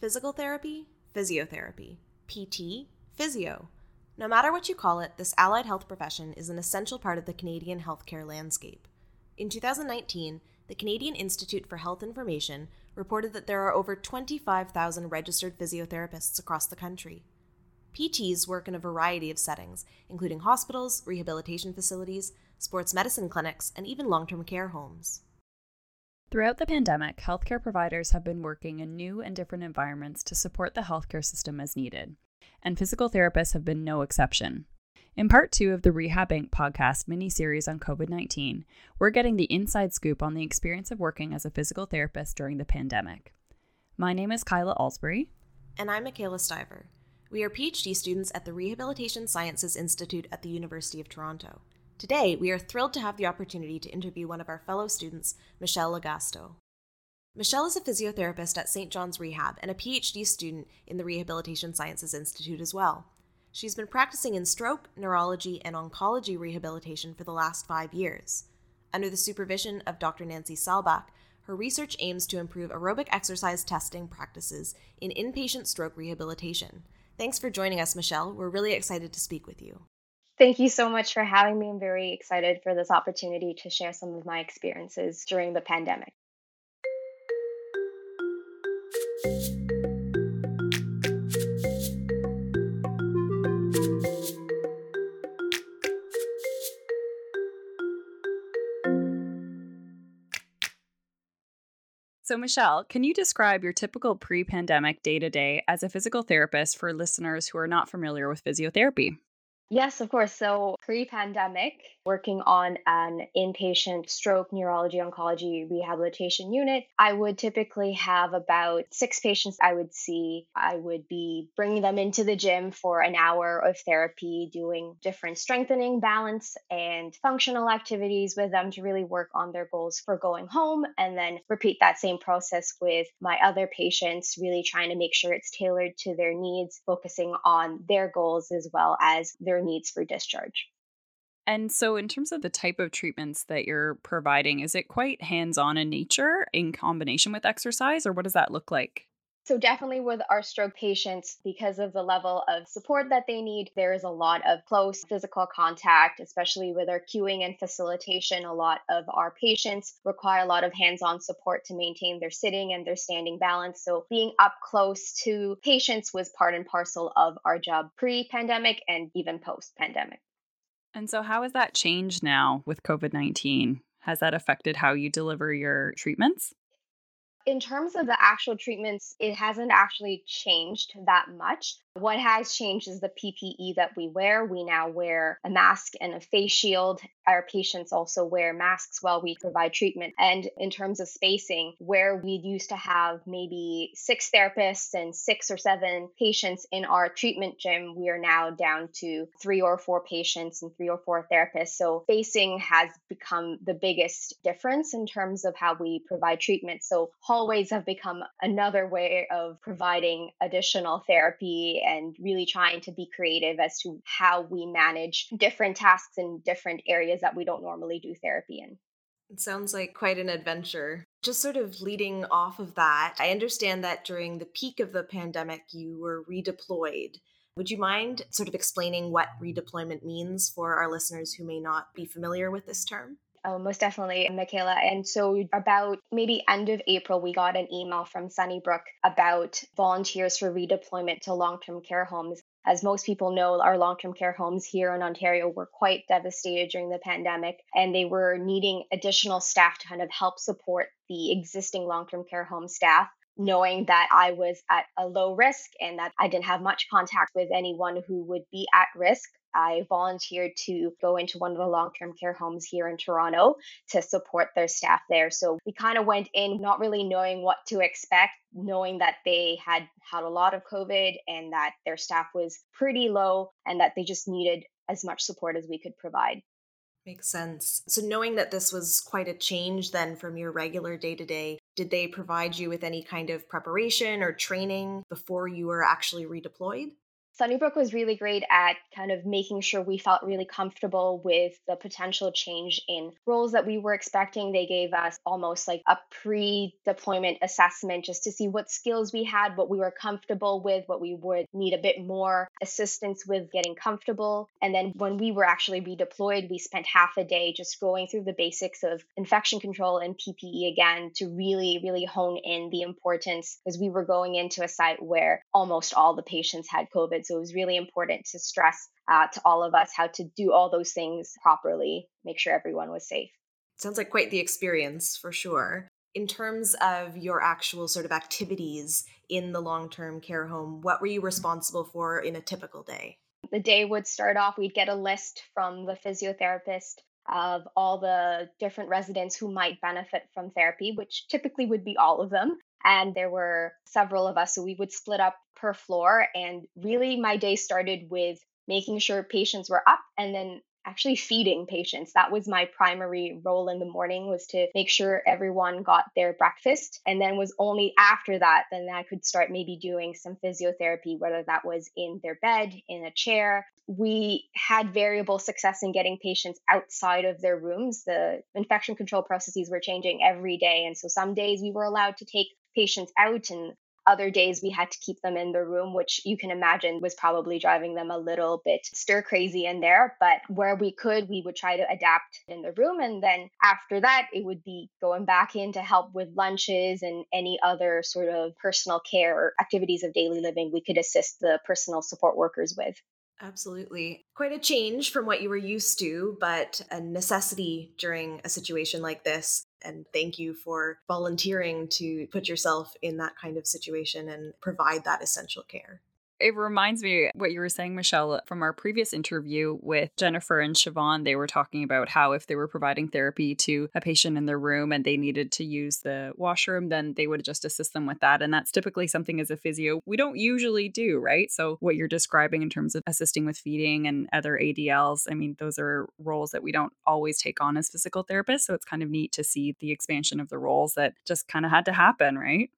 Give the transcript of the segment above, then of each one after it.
Physical therapy, physiotherapy, PT, physio. No matter what you call it, this allied health profession is an essential part of the Canadian healthcare landscape. In 2019, the Canadian Institute for Health Information reported that there are over 25,000 registered physiotherapists across the country. PTs work in a variety of settings, including hospitals, rehabilitation facilities, sports medicine clinics, and even long term care homes. Throughout the pandemic, healthcare providers have been working in new and different environments to support the healthcare system as needed, and physical therapists have been no exception. In part two of the rehabINK podcast mini series on COVID 19, we're getting the inside scoop on the experience of working as a physical therapist during the pandemic. My name is Kyla Alsbury. And I'm Mikaela Stiver. We are PhD students at the Rehabilitation Sciences Institute at the University of Toronto. Today, we are thrilled to have the opportunity to interview one of our fellow students, Michelle Legasto. Michelle is a physiotherapist at St. John's Rehab and a PhD student in the Rehabilitation Sciences Institute as well. She's been practicing in stroke, neurology, and oncology rehabilitation for the last five years. Under the supervision of Dr. Nancy Salbach, her research aims to improve aerobic exercise testing practices in inpatient stroke rehabilitation. Thanks for joining us, Michelle. We're really excited to speak with you. Thank you so much for having me. I'm very excited for this opportunity to share some of my experiences during the pandemic. So, Michelle, can you describe your typical pre pandemic day to day as a physical therapist for listeners who are not familiar with physiotherapy? Yes, of course. So pre pandemic, working on an inpatient stroke neurology oncology rehabilitation unit, I would typically have about six patients I would see. I would be bringing them into the gym for an hour of therapy, doing different strengthening, balance, and functional activities with them to really work on their goals for going home. And then repeat that same process with my other patients, really trying to make sure it's tailored to their needs, focusing on their goals as well as their needs for discharge. And so, in terms of the type of treatments that you're providing, is it quite hands on in nature in combination with exercise, or what does that look like? So, definitely with our stroke patients, because of the level of support that they need, there is a lot of close physical contact, especially with our cueing and facilitation. A lot of our patients require a lot of hands on support to maintain their sitting and their standing balance. So, being up close to patients was part and parcel of our job pre pandemic and even post pandemic. And so, how has that changed now with COVID 19? Has that affected how you deliver your treatments? In terms of the actual treatments, it hasn't actually changed that much. What has changed is the PPE that we wear. We now wear a mask and a face shield. Our patients also wear masks while we provide treatment. And in terms of spacing, where we used to have maybe six therapists and six or seven patients in our treatment gym, we are now down to three or four patients and three or four therapists. So spacing has become the biggest difference in terms of how we provide treatment. So hallways have become another way of providing additional therapy and really trying to be creative as to how we manage different tasks in different areas that we don't normally do therapy in. It sounds like quite an adventure. Just sort of leading off of that, I understand that during the peak of the pandemic, you were redeployed. Would you mind sort of explaining what redeployment means for our listeners who may not be familiar with this term? Oh, most definitely, Mikaela. And so, about maybe end of April, we got an email from Sunnybrook about volunteers for redeployment to long term care homes. As most people know, our long term care homes here in Ontario were quite devastated during the pandemic, and they were needing additional staff to kind of help support the existing long term care home staff knowing that I was at a low risk and that I didn't have much contact with anyone who would be at risk, I volunteered to go into one of the long term care homes here in Toronto to support their staff there. So we kind of went in not really knowing what to expect, knowing that they had had a lot of COVID and that their staff was pretty low and that they just needed as much support as we could provide. Makes sense. So, knowing that this was quite a change then from your regular day to day, did they provide you with any kind of preparation or training before you were actually redeployed? Sunnybrook was really great at kind of making sure we felt really comfortable with the potential change in roles that we were expecting. They gave us almost like a pre deployment assessment just to see what skills we had, what we were comfortable with, what we would need a bit more assistance with getting comfortable. And then when we were actually redeployed, we spent half a day just going through the basics of infection control and PPE again to really, really hone in the importance because we were going into a site where almost all the patients had COVID. So it was really important to stress uh, to all of us how to do all those things properly, make sure everyone was safe. Sounds like quite the experience for sure. In terms of your actual sort of activities in the long term care home, what were you responsible for in a typical day? The day would start off, we'd get a list from the physiotherapist of all the different residents who might benefit from therapy, which typically would be all of them. And there were several of us, so we would split up per floor. And really, my day started with making sure patients were up and then actually feeding patients that was my primary role in the morning was to make sure everyone got their breakfast and then was only after that then i could start maybe doing some physiotherapy whether that was in their bed in a chair we had variable success in getting patients outside of their rooms the infection control processes were changing every day and so some days we were allowed to take patients out and other days we had to keep them in the room, which you can imagine was probably driving them a little bit stir crazy in there. But where we could, we would try to adapt in the room. And then after that, it would be going back in to help with lunches and any other sort of personal care or activities of daily living we could assist the personal support workers with. Absolutely. Quite a change from what you were used to, but a necessity during a situation like this. And thank you for volunteering to put yourself in that kind of situation and provide that essential care. It reminds me what you were saying, Michelle, from our previous interview with Jennifer and Siobhan. They were talking about how if they were providing therapy to a patient in their room and they needed to use the washroom, then they would just assist them with that. And that's typically something as a physio we don't usually do, right? So, what you're describing in terms of assisting with feeding and other ADLs, I mean, those are roles that we don't always take on as physical therapists. So, it's kind of neat to see the expansion of the roles that just kind of had to happen, right?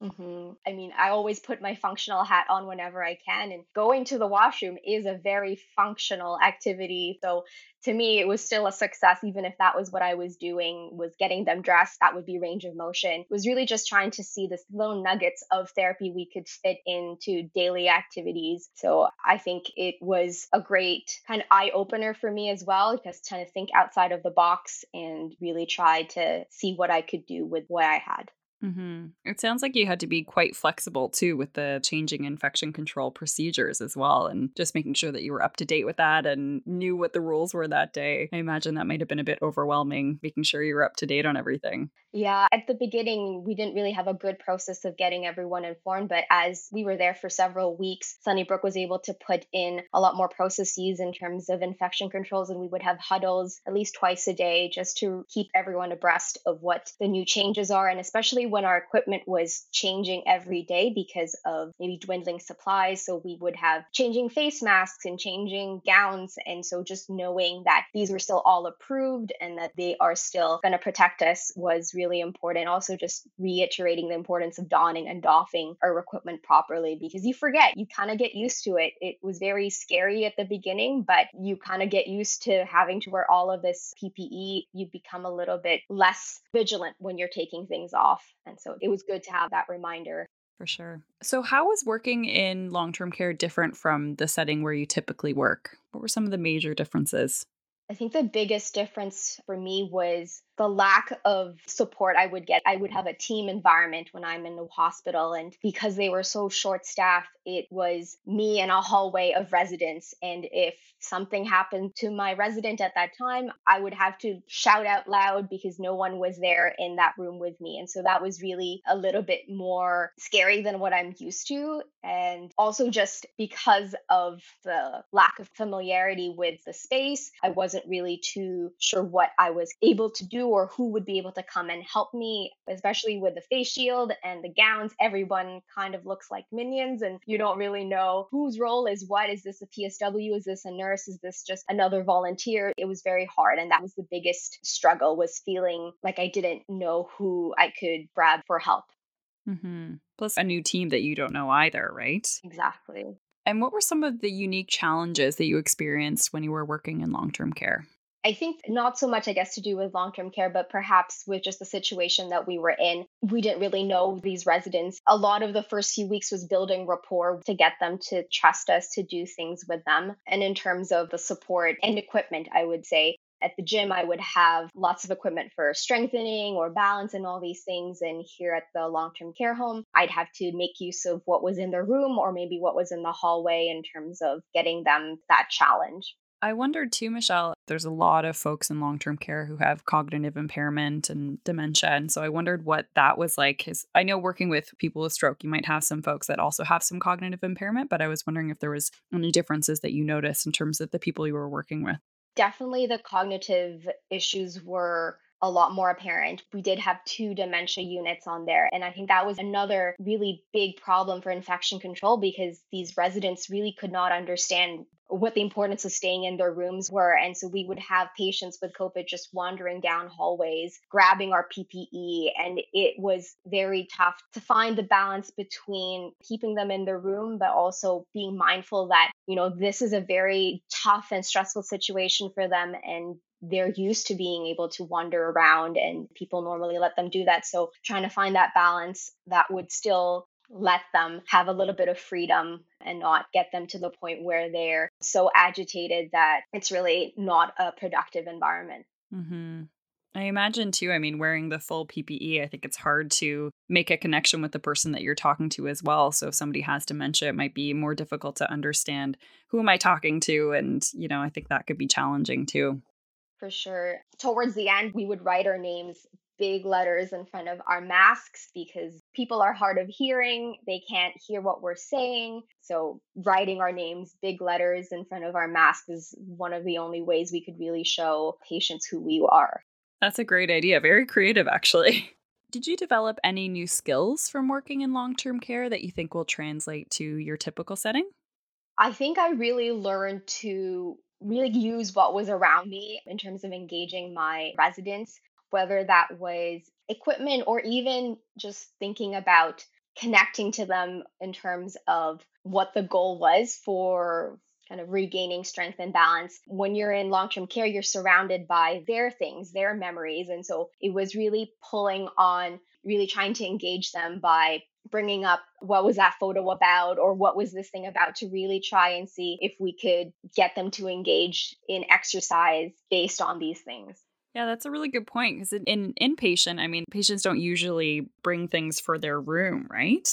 Mm-hmm. I mean, I always put my functional hat on whenever I can, and going to the washroom is a very functional activity. So to me, it was still a success, even if that was what I was doing, was getting them dressed. That would be range of motion. It was really just trying to see this little nuggets of therapy we could fit into daily activities. So I think it was a great kind of eye opener for me as well, because trying to think outside of the box and really try to see what I could do with what I had. Mm-hmm. It sounds like you had to be quite flexible too with the changing infection control procedures as well, and just making sure that you were up to date with that and knew what the rules were that day. I imagine that might have been a bit overwhelming, making sure you were up to date on everything. Yeah, at the beginning, we didn't really have a good process of getting everyone informed, but as we were there for several weeks, Sunnybrook was able to put in a lot more processes in terms of infection controls, and we would have huddles at least twice a day just to keep everyone abreast of what the new changes are, and especially when our equipment was changing every day because of maybe dwindling supplies. So we would have changing face masks and changing gowns. And so just knowing that these were still all approved and that they are still going to protect us was really important. Also, just reiterating the importance of donning and doffing our equipment properly because you forget, you kind of get used to it. It was very scary at the beginning, but you kind of get used to having to wear all of this PPE. You become a little bit less vigilant when you're taking things off. And so it was good to have that reminder. For sure. So, how was working in long term care different from the setting where you typically work? What were some of the major differences? I think the biggest difference for me was the lack of support I would get. I would have a team environment when I'm in the hospital. And because they were so short staffed, it was me in a hallway of residents. And if something happened to my resident at that time, I would have to shout out loud because no one was there in that room with me. And so that was really a little bit more scary than what I'm used to. And also, just because of the lack of familiarity with the space, I wasn't really too sure what I was able to do or who would be able to come and help me, especially with the face shield and the gowns. Everyone kind of looks like minions, and you don't really know whose role is what. Is this a PSW? Is this a nurse? Is this just another volunteer? It was very hard, and that was the biggest struggle was feeling like I didn't know who I could grab for help. Mm-hmm. Plus, a new team that you don't know either, right? Exactly. And what were some of the unique challenges that you experienced when you were working in long term care? I think not so much, I guess, to do with long term care, but perhaps with just the situation that we were in. We didn't really know these residents. A lot of the first few weeks was building rapport to get them to trust us to do things with them. And in terms of the support and equipment, I would say at the gym, I would have lots of equipment for strengthening or balance and all these things. And here at the long term care home, I'd have to make use of what was in the room or maybe what was in the hallway in terms of getting them that challenge. I wondered too, Michelle, there's a lot of folks in long term care who have cognitive impairment and dementia. And so I wondered what that was like. Because I know working with people with stroke, you might have some folks that also have some cognitive impairment, but I was wondering if there was any differences that you noticed in terms of the people you were working with. Definitely the cognitive issues were a lot more apparent. We did have two dementia units on there. And I think that was another really big problem for infection control because these residents really could not understand what the importance of staying in their rooms were. And so we would have patients with COVID just wandering down hallways, grabbing our PPE. And it was very tough to find the balance between keeping them in their room, but also being mindful that, you know, this is a very tough and stressful situation for them. And they're used to being able to wander around and people normally let them do that. So trying to find that balance that would still let them have a little bit of freedom and not get them to the point where they're so agitated that it's really not a productive environment. Mm-hmm. I imagine too, I mean, wearing the full PPE, I think it's hard to make a connection with the person that you're talking to as well. So if somebody has dementia, it might be more difficult to understand who am I talking to? And, you know, I think that could be challenging too. For sure. Towards the end, we would write our names big letters in front of our masks because people are hard of hearing. They can't hear what we're saying. So, writing our names big letters in front of our masks is one of the only ways we could really show patients who we are. That's a great idea. Very creative, actually. Did you develop any new skills from working in long term care that you think will translate to your typical setting? I think I really learned to really use what was around me in terms of engaging my residents whether that was equipment or even just thinking about connecting to them in terms of what the goal was for kind of regaining strength and balance. When you're in long term care, you're surrounded by their things, their memories. And so it was really pulling on, really trying to engage them by bringing up what was that photo about or what was this thing about to really try and see if we could get them to engage in exercise based on these things. Yeah, that's a really good point because in inpatient, I mean, patients don't usually bring things for their room, right?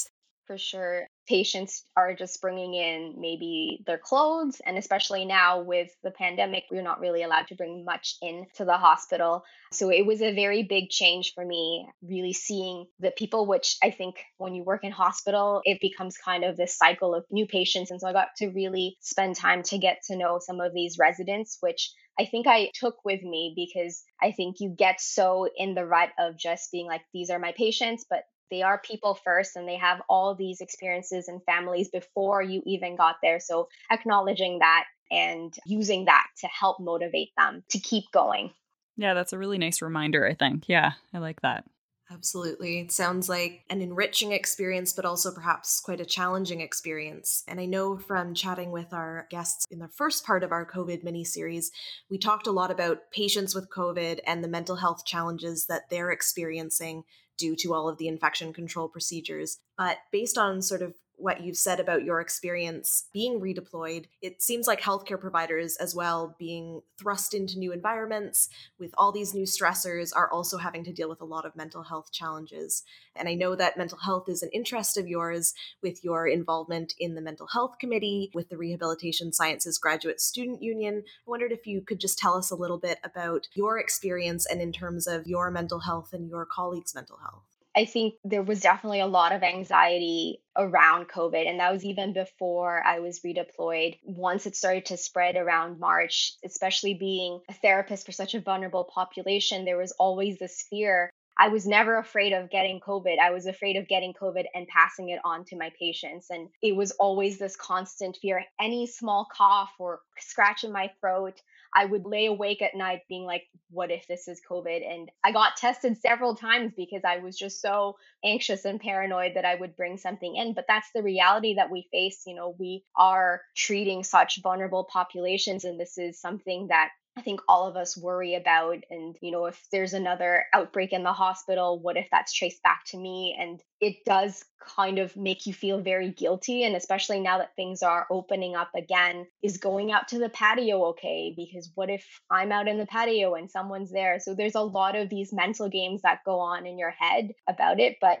For sure. Patients are just bringing in maybe their clothes. And especially now with the pandemic, we're not really allowed to bring much into the hospital. So it was a very big change for me, really seeing the people, which I think when you work in hospital, it becomes kind of this cycle of new patients. And so I got to really spend time to get to know some of these residents, which I think I took with me because I think you get so in the rut of just being like, these are my patients, but they are people first and they have all these experiences and families before you even got there. So acknowledging that and using that to help motivate them to keep going. Yeah, that's a really nice reminder, I think. Yeah, I like that. Absolutely. It sounds like an enriching experience, but also perhaps quite a challenging experience. And I know from chatting with our guests in the first part of our COVID mini series, we talked a lot about patients with COVID and the mental health challenges that they're experiencing due to all of the infection control procedures. But based on sort of what you've said about your experience being redeployed, it seems like healthcare providers as well being thrust into new environments with all these new stressors are also having to deal with a lot of mental health challenges. And I know that mental health is an interest of yours with your involvement in the mental health committee with the Rehabilitation Sciences Graduate Student Union. I wondered if you could just tell us a little bit about your experience and in terms of your mental health and your colleagues' mental health. I think there was definitely a lot of anxiety around COVID. And that was even before I was redeployed. Once it started to spread around March, especially being a therapist for such a vulnerable population, there was always this fear I was never afraid of getting COVID. I was afraid of getting COVID and passing it on to my patients. And it was always this constant fear. Any small cough or scratch in my throat, I would lay awake at night being like, what if this is COVID? And I got tested several times because I was just so anxious and paranoid that I would bring something in. But that's the reality that we face. You know, we are treating such vulnerable populations, and this is something that I think all of us worry about. And, you know, if there's another outbreak in the hospital, what if that's traced back to me? And it does kind of make you feel very guilty. And especially now that things are opening up again, is going out to the patio okay? Because what if I'm out in the patio and someone's there? So there's a lot of these mental games that go on in your head about it. But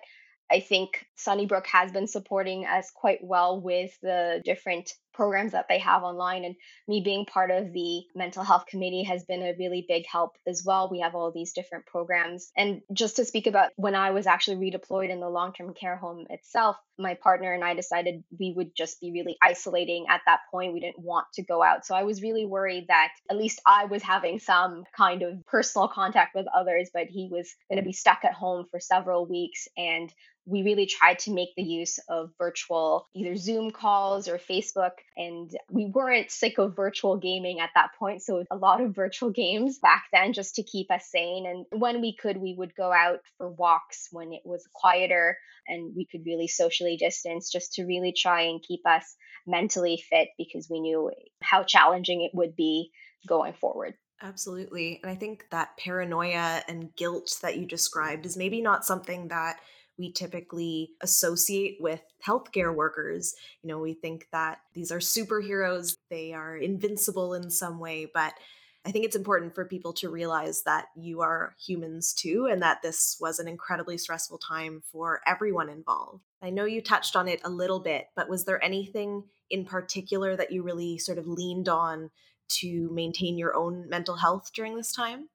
I think Sunnybrook has been supporting us quite well with the different programs that they have online. And me being part of the mental health committee has been a really big help as well. We have all these different programs. And just to speak about when I was actually redeployed in the long term care home itself, my partner and I decided we would just be really isolating at that point. We didn't want to go out. So I was really worried that at least I was having some kind of personal contact with others, but he was going to be stuck at home for several weeks. And we really tried to make the use of virtual either Zoom calls or Facebook. And we weren't sick of virtual gaming at that point. So a lot of virtual games back then just to keep us sane. And when we could, we would go out for walks when it was quieter and we could really socially distance just to really try and keep us mentally fit because we knew how challenging it would be going forward. Absolutely. And I think that paranoia and guilt that you described is maybe not something that we typically associate with healthcare workers. You know, we think that these are superheroes, they are invincible in some way, but I think it's important for people to realize that you are humans too, and that this was an incredibly stressful time for everyone involved. I know you touched on it a little bit, but was there anything in particular that you really sort of leaned on to maintain your own mental health during this time?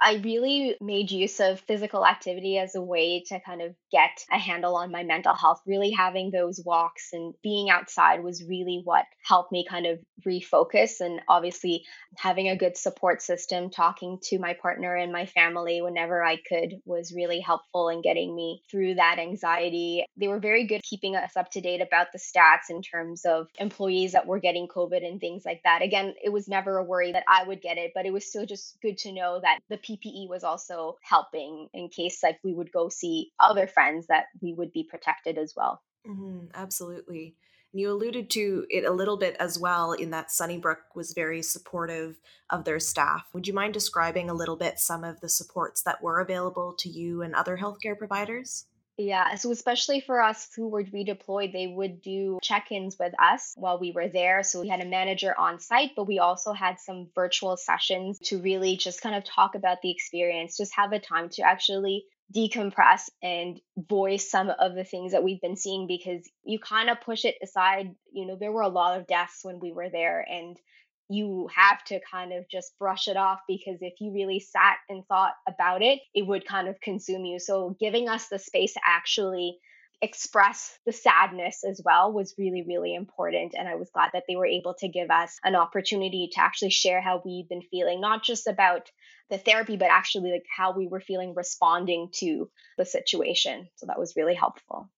I really made use of physical activity as a way to kind of get a handle on my mental health. Really having those walks and being outside was really what helped me kind of refocus. And obviously, having a good support system, talking to my partner and my family whenever I could was really helpful in getting me through that anxiety. They were very good keeping us up to date about the stats in terms of employees that were getting COVID and things like that. Again, it was never a worry that I would get it, but it was still just good to know that the PPE was also helping in case like we would go see other friends that we would be protected as well. Mm-hmm, absolutely. And you alluded to it a little bit as well in that Sunnybrook was very supportive of their staff. Would you mind describing a little bit some of the supports that were available to you and other healthcare providers? Yeah, so especially for us who were redeployed, they would do check ins with us while we were there. So we had a manager on site, but we also had some virtual sessions to really just kind of talk about the experience, just have a time to actually decompress and voice some of the things that we've been seeing because you kind of push it aside. You know, there were a lot of deaths when we were there, and you have to kind of just brush it off because if you really sat and thought about it, it would kind of consume you. So, giving us the space to actually express the sadness as well was really, really important. And I was glad that they were able to give us an opportunity to actually share how we've been feeling, not just about the therapy, but actually like how we were feeling responding to the situation. So that was really helpful.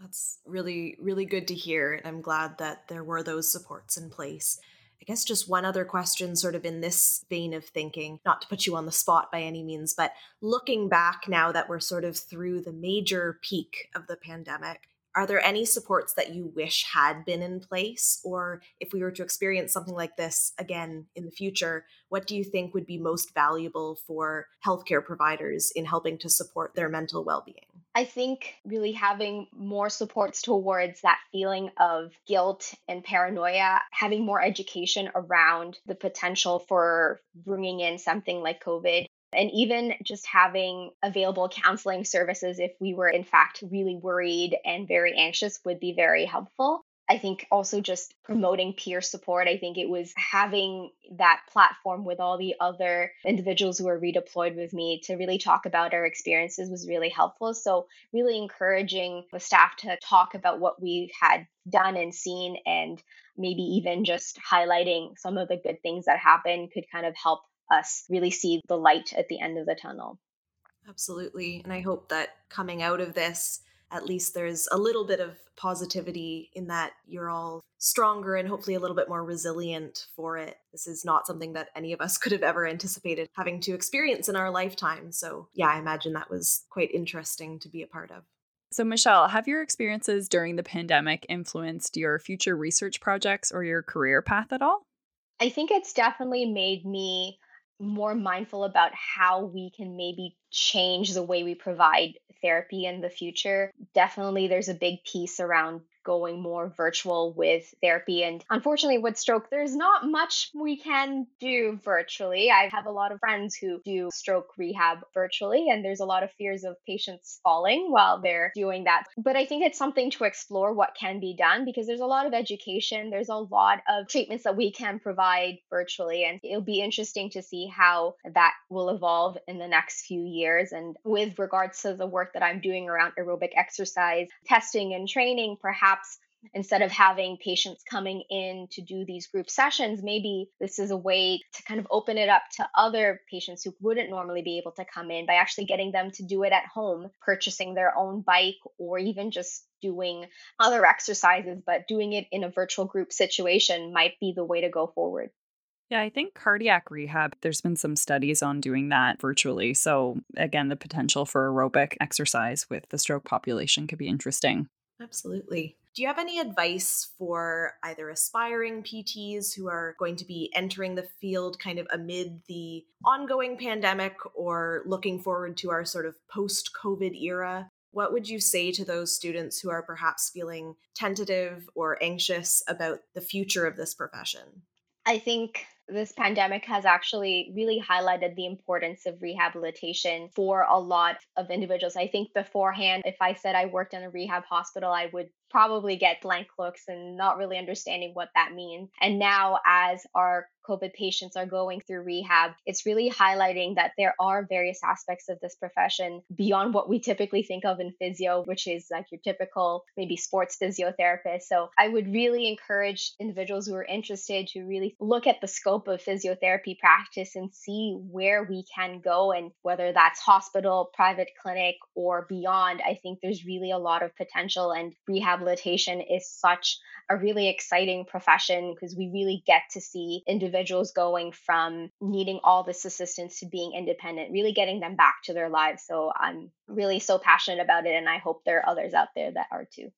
That's really, really good to hear. And I'm glad that there were those supports in place. I guess just one other question, sort of in this vein of thinking, not to put you on the spot by any means, but looking back now that we're sort of through the major peak of the pandemic, are there any supports that you wish had been in place? Or if we were to experience something like this again in the future, what do you think would be most valuable for healthcare providers in helping to support their mental well being? I think really having more supports towards that feeling of guilt and paranoia, having more education around the potential for bringing in something like COVID and even just having available counseling services if we were in fact really worried and very anxious would be very helpful. I think also just promoting peer support. I think it was having that platform with all the other individuals who were redeployed with me to really talk about our experiences was really helpful. So, really encouraging the staff to talk about what we had done and seen, and maybe even just highlighting some of the good things that happened could kind of help us really see the light at the end of the tunnel. Absolutely. And I hope that coming out of this, at least there's a little bit of positivity in that you're all stronger and hopefully a little bit more resilient for it. This is not something that any of us could have ever anticipated having to experience in our lifetime. So, yeah, I imagine that was quite interesting to be a part of. So, Michelle, have your experiences during the pandemic influenced your future research projects or your career path at all? I think it's definitely made me more mindful about how we can maybe change the way we provide therapy in the future. Definitely, there's a big piece around going more virtual with therapy. And unfortunately, with stroke, there's not much we can do virtually. I have a lot of friends who do stroke rehab virtually, and there's a lot of fears of patients falling while they're doing that. But I think it's something to explore what can be done because there's a lot of education, there's a lot of treatments that we can provide virtually, and it'll be interesting to see how that will evolve in the next few years. And with regards to the work that I'm doing around aerobic exercise, testing and training, perhaps perhaps instead of having patients coming in to do these group sessions, maybe this is a way to kind of open it up to other patients who wouldn't normally be able to come in by actually getting them to do it at home, purchasing their own bike, or even just doing other exercises, but doing it in a virtual group situation might be the way to go forward. Yeah, I think cardiac rehab, there's been some studies on doing that virtually. So, again, the potential for aerobic exercise with the stroke population could be interesting. Absolutely. Do you have any advice for either aspiring PTs who are going to be entering the field kind of amid the ongoing pandemic or looking forward to our sort of post COVID era? What would you say to those students who are perhaps feeling tentative or anxious about the future of this profession? I think this pandemic has actually really highlighted the importance of rehabilitation for a lot of individuals. I think beforehand, if I said I worked in a rehab hospital, I would probably get blank looks and not really understanding what that means. And now, as our COVID patients are going through rehab, it's really highlighting that there are various aspects of this profession beyond what we typically think of in physio, which is like your typical maybe sports physiotherapist. So I would really encourage individuals who are interested to really look at the scope of physiotherapy practice and see where we can go and whether that's hospital, private clinic, or beyond. I think there's really a lot of potential and rehabilitation is such a really exciting profession because we really get to see individuals going from needing all this assistance to being independent, really getting them back to their lives. So I'm really so passionate about it, and I hope there are others out there that are too.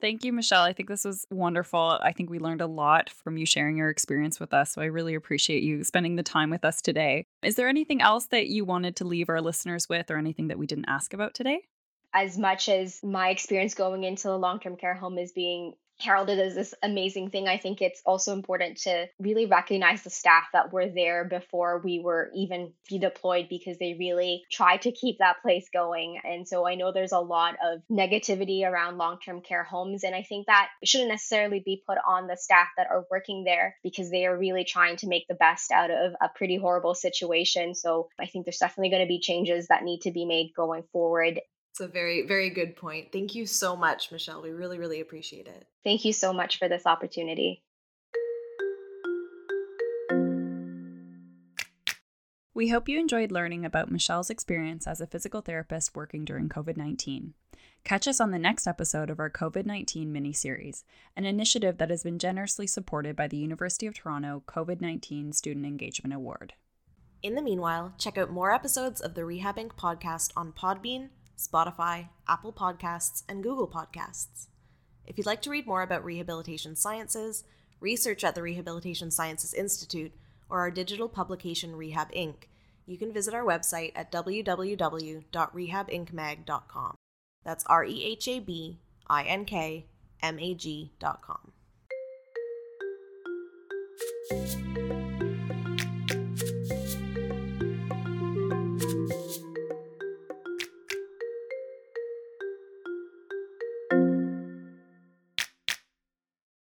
Thank you, Michelle. I think this was wonderful. I think we learned a lot from you sharing your experience with us. So I really appreciate you spending the time with us today. Is there anything else that you wanted to leave our listeners with or anything that we didn't ask about today? as much as my experience going into the long term care home is being heralded as this amazing thing, I think it's also important to really recognize the staff that were there before we were even deployed because they really tried to keep that place going. And so I know there's a lot of negativity around long term care homes. And I think that shouldn't necessarily be put on the staff that are working there because they are really trying to make the best out of a pretty horrible situation. So I think there's definitely going to be changes that need to be made going forward. It's a very, very good point. Thank you so much, Michelle. We really, really appreciate it. Thank you so much for this opportunity. We hope you enjoyed learning about Michelle's experience as a physical therapist working during COVID 19. Catch us on the next episode of our COVID 19 mini series, an initiative that has been generously supported by the University of Toronto COVID 19 Student Engagement Award. In the meanwhile, check out more episodes of the rehabINK podcast on Podbean, Spotify, Apple Podcasts, and Google Podcasts. If you'd like to read more about rehabilitation sciences, research at the Rehabilitation Sciences Institute, or our digital publication rehabINK, you can visit our website at www.rehabinkmag.com. That's R E H A B I N K M A G.com.